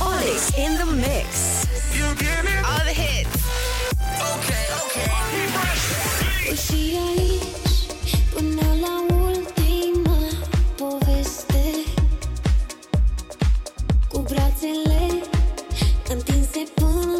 Olix in the mix. You get me? All the hits. Okay, okay. Și aici, până la ultima poveste Cu brațele întinse până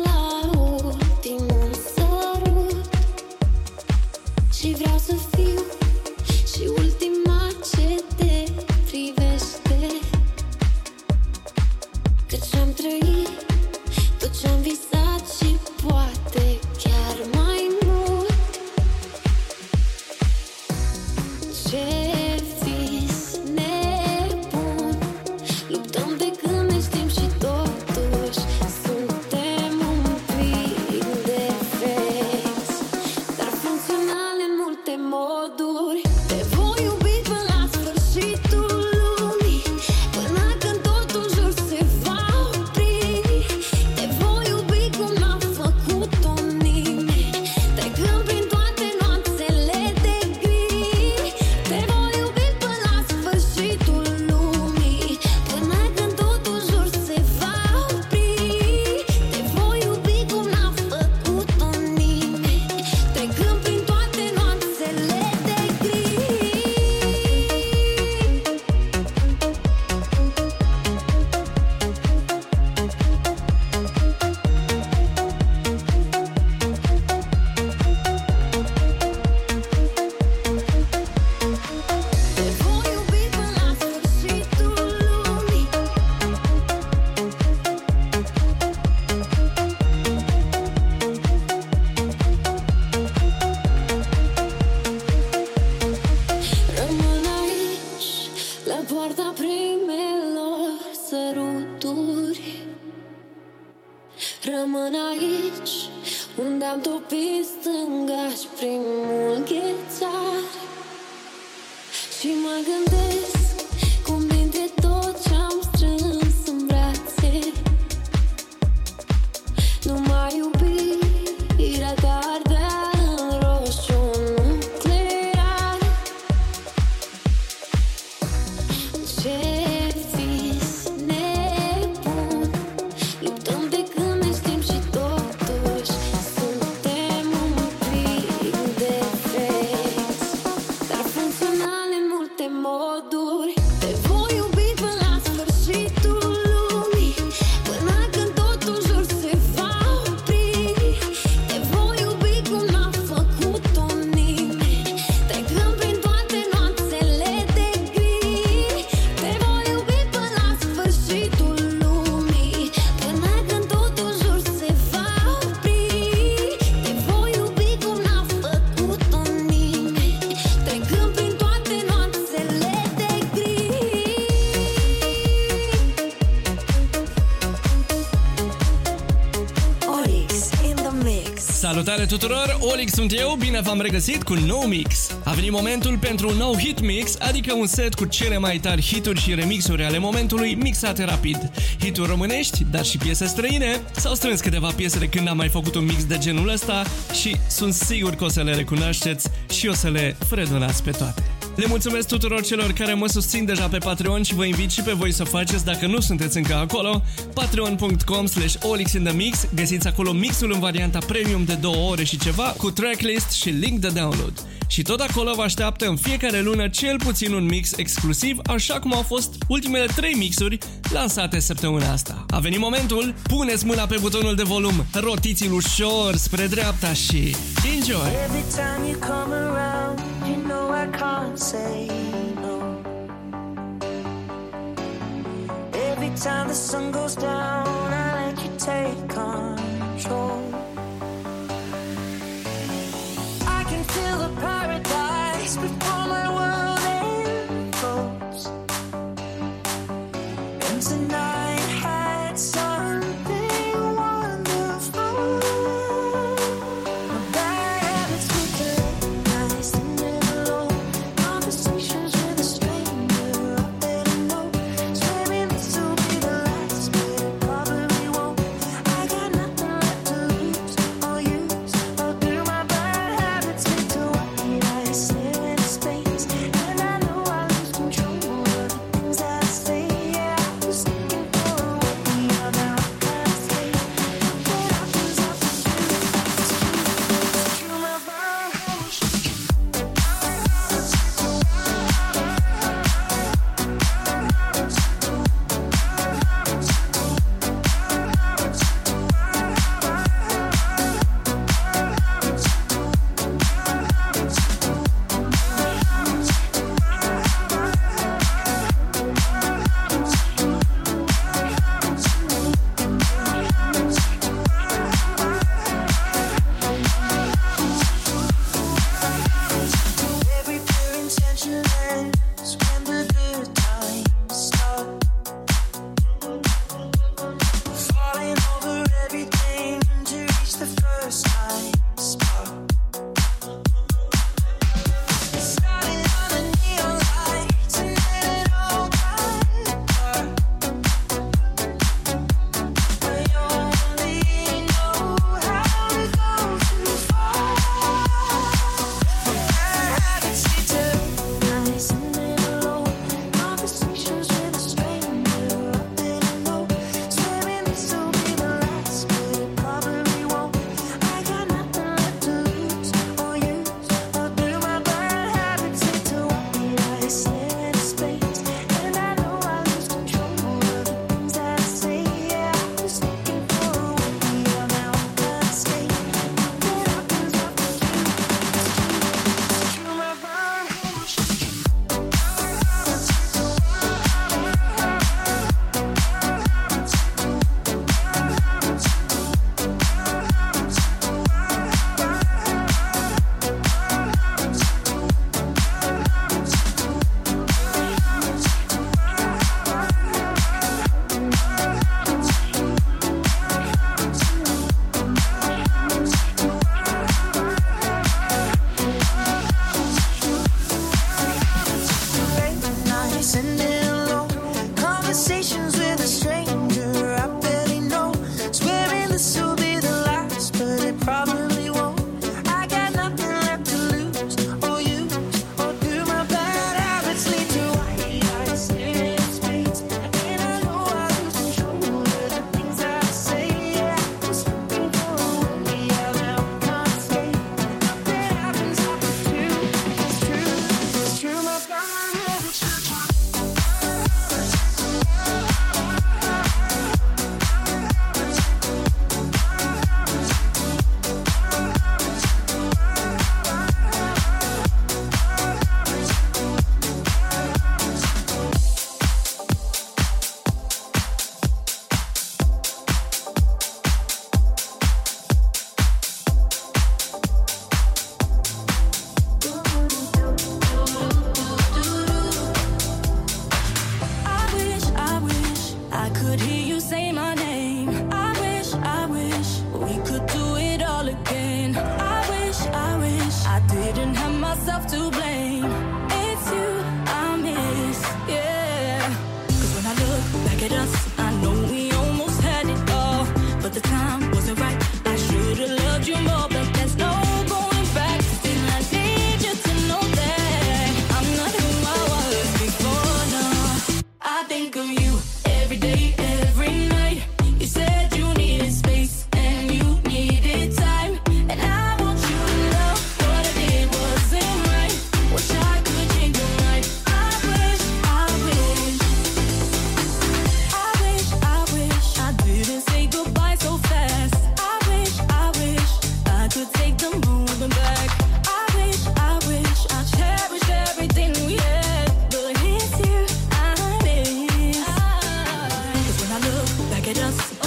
Salutare tuturor, Olix sunt eu, bine v-am regăsit cu No Mix. A venit momentul pentru un nou hit mix, adică un set cu cele mai tari hituri și remixuri ale momentului mixate rapid. Hituri românești, dar și piese străine. S-au strâns câteva piese de când am mai făcut un mix de genul ăsta și sunt sigur că o să le recunoașteți și o să le fredonați pe toate. Le mulțumesc tuturor celor care mă susțin deja pe Patreon și vă invit și pe voi să faceți dacă nu sunteți încă acolo. Patreon.com slash olixinthemix Găsiți acolo mixul în varianta premium de două ore și ceva cu tracklist și link de download. Și tot acolo vă așteaptă în fiecare lună cel puțin un mix exclusiv, așa cum au fost ultimele trei mixuri lansate săptămâna asta. A venit momentul, puneți mâna pe butonul de volum, rotiți-l ușor spre dreapta și enjoy! Every time you come around, you know I can't say no. Every time the sun goes down, I let you take control. I can feel the paradise before get.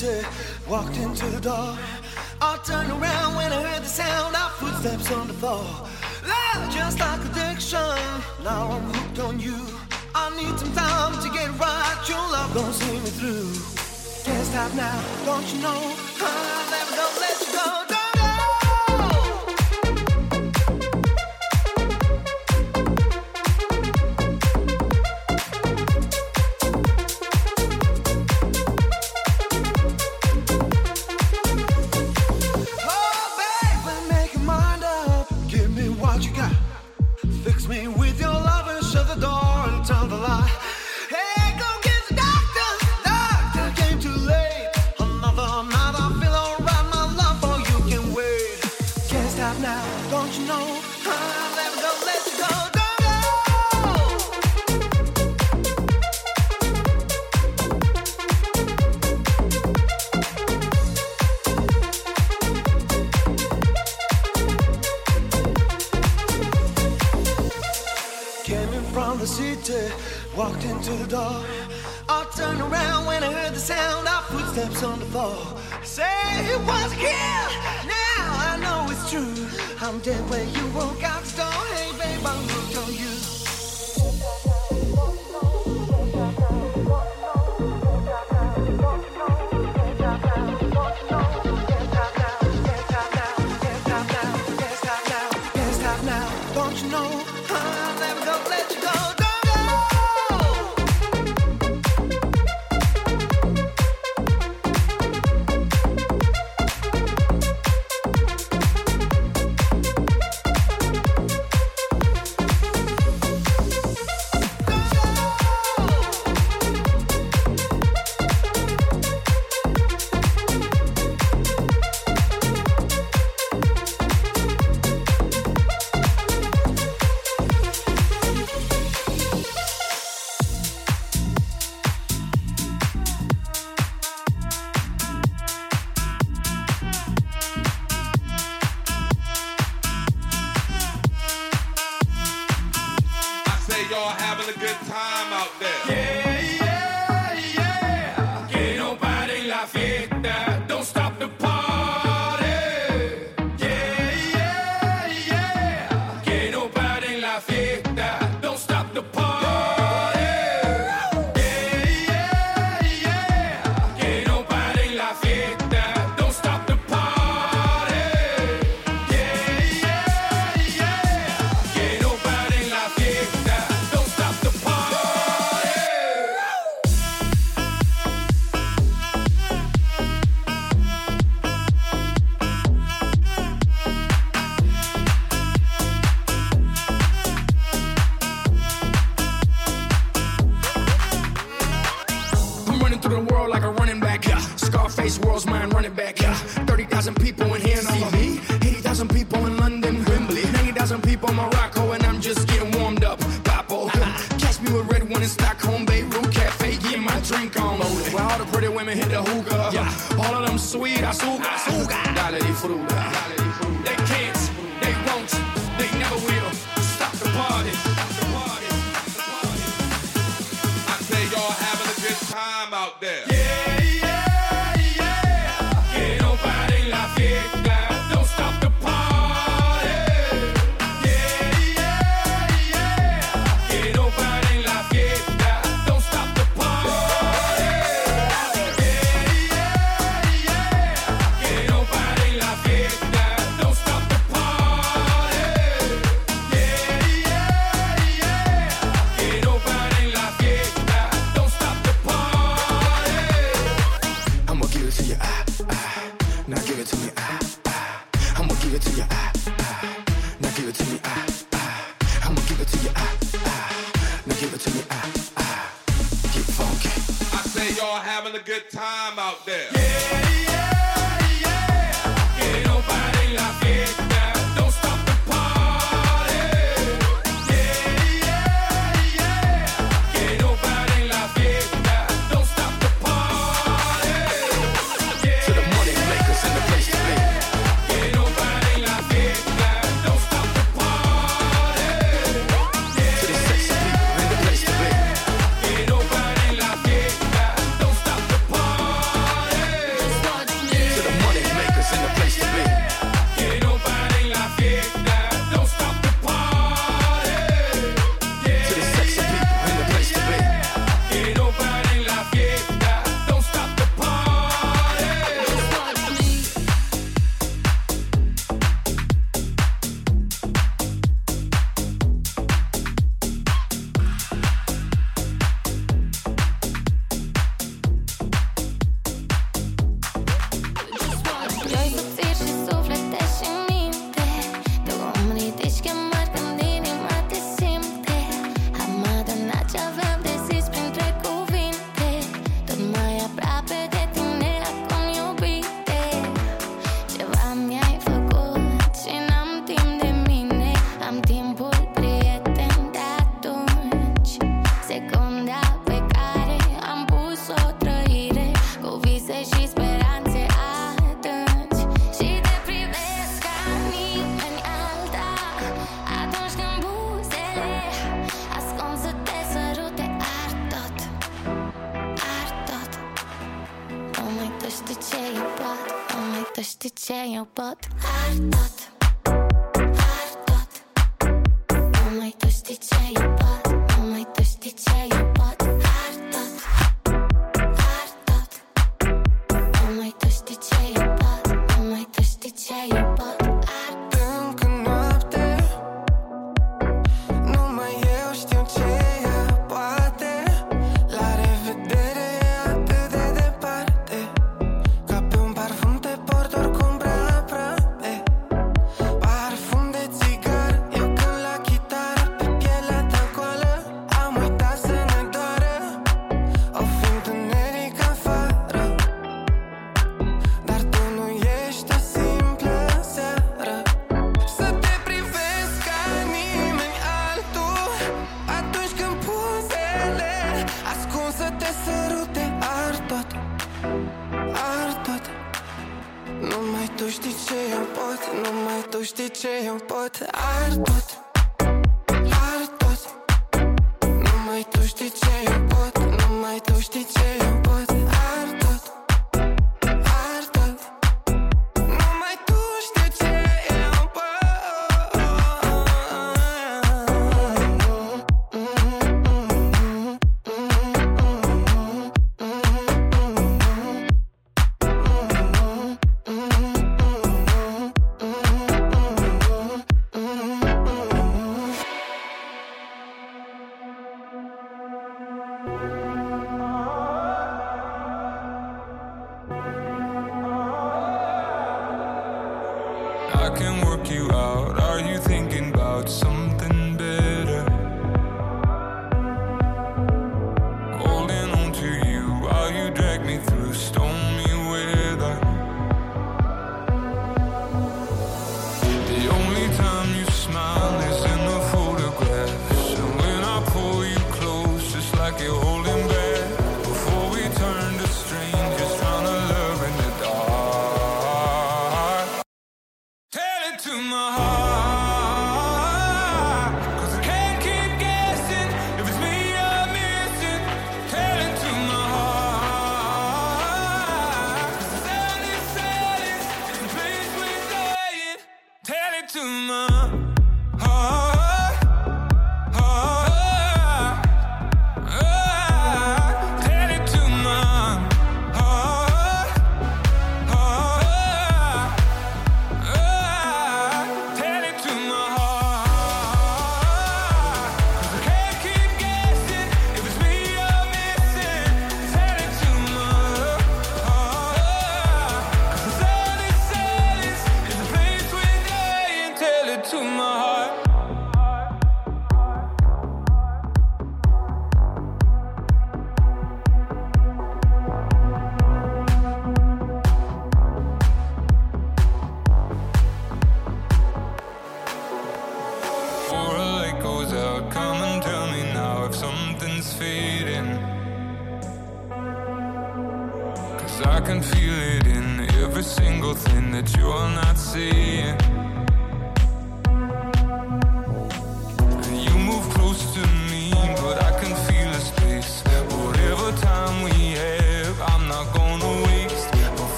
day, walked into the door. I turned around when I heard the sound of footsteps on the floor. Love just like addiction, now I'm hooked on you. I need some time to get right, your love gonna see me through. Can't stop now, don't you know? I'm never gonna let you go.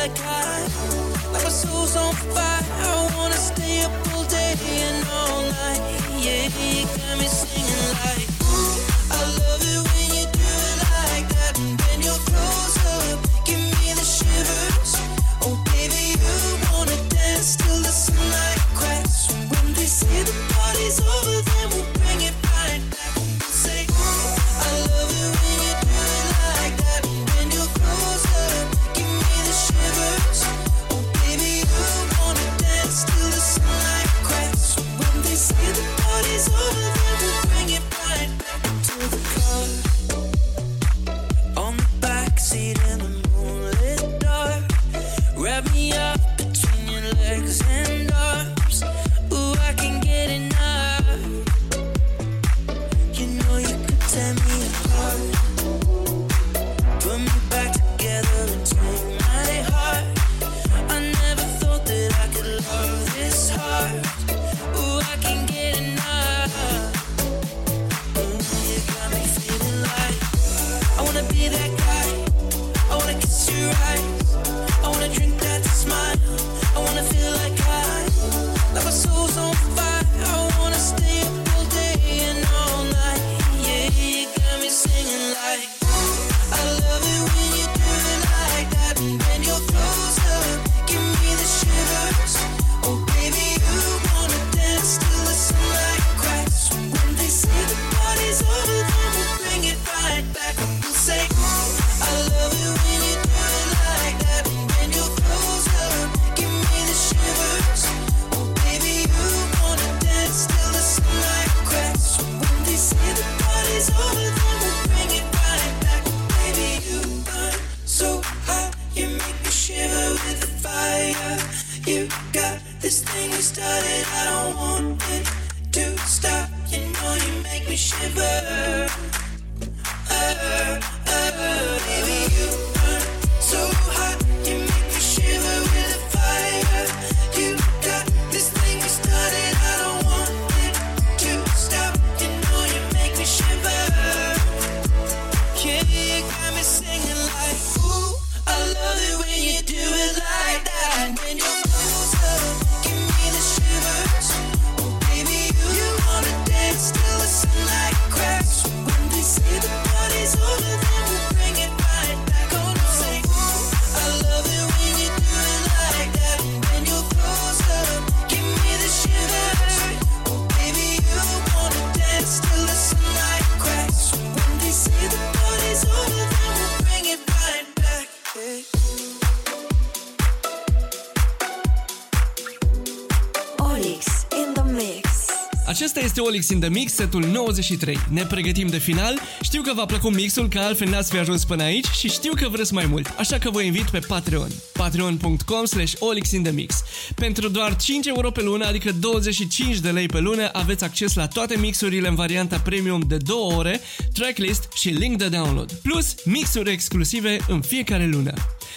Like soul's on fire. I wanna stay up all day and all night. Yeah, you got me singing. Olix in the Mix, setul 93. Ne pregătim de final știu că v-a plăcut mixul, că altfel n-ați fi ajuns până aici și știu că vreți mai mult, așa că vă invit pe Patreon. patreon.com slash olixindemix Pentru doar 5 euro pe lună, adică 25 de lei pe lună, aveți acces la toate mixurile în varianta premium de 2 ore, tracklist și link de download. Plus, mixuri exclusive în fiecare lună.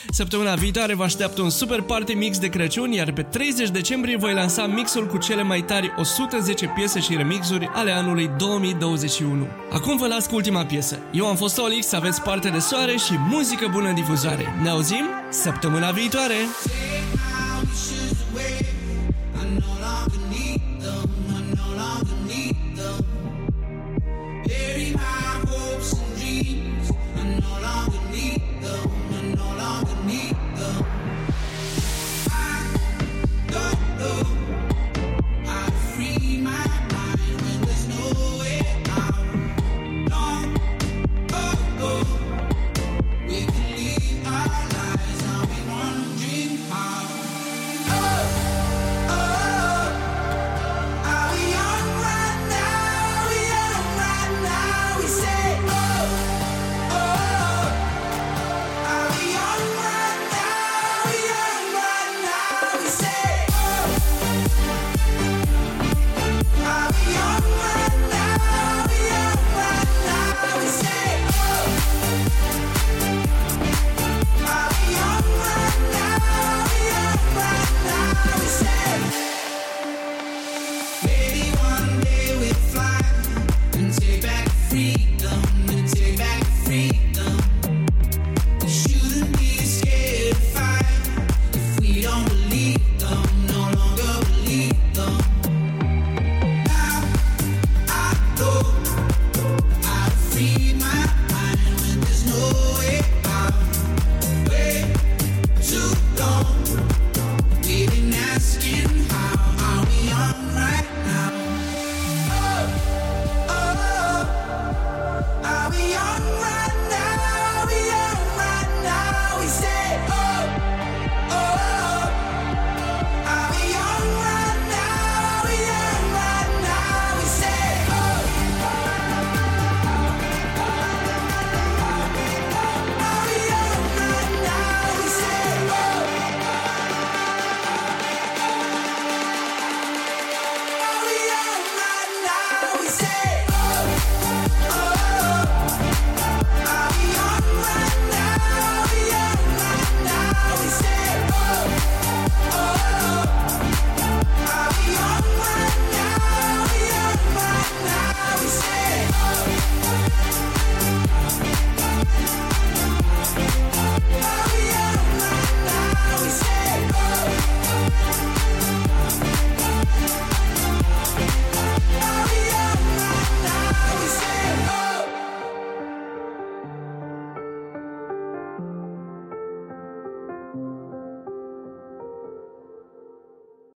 Săptămâna viitoare vă așteaptă un super party mix de Crăciun, iar pe 30 decembrie voi lansa mixul cu cele mai tari 110 piese și remixuri ale anului 2021. Acum vă las cu ultima piesă. Eu am fost Olix, aveți parte de soare și muzică bună în difuzare. Ne auzim săptămâna viitoare!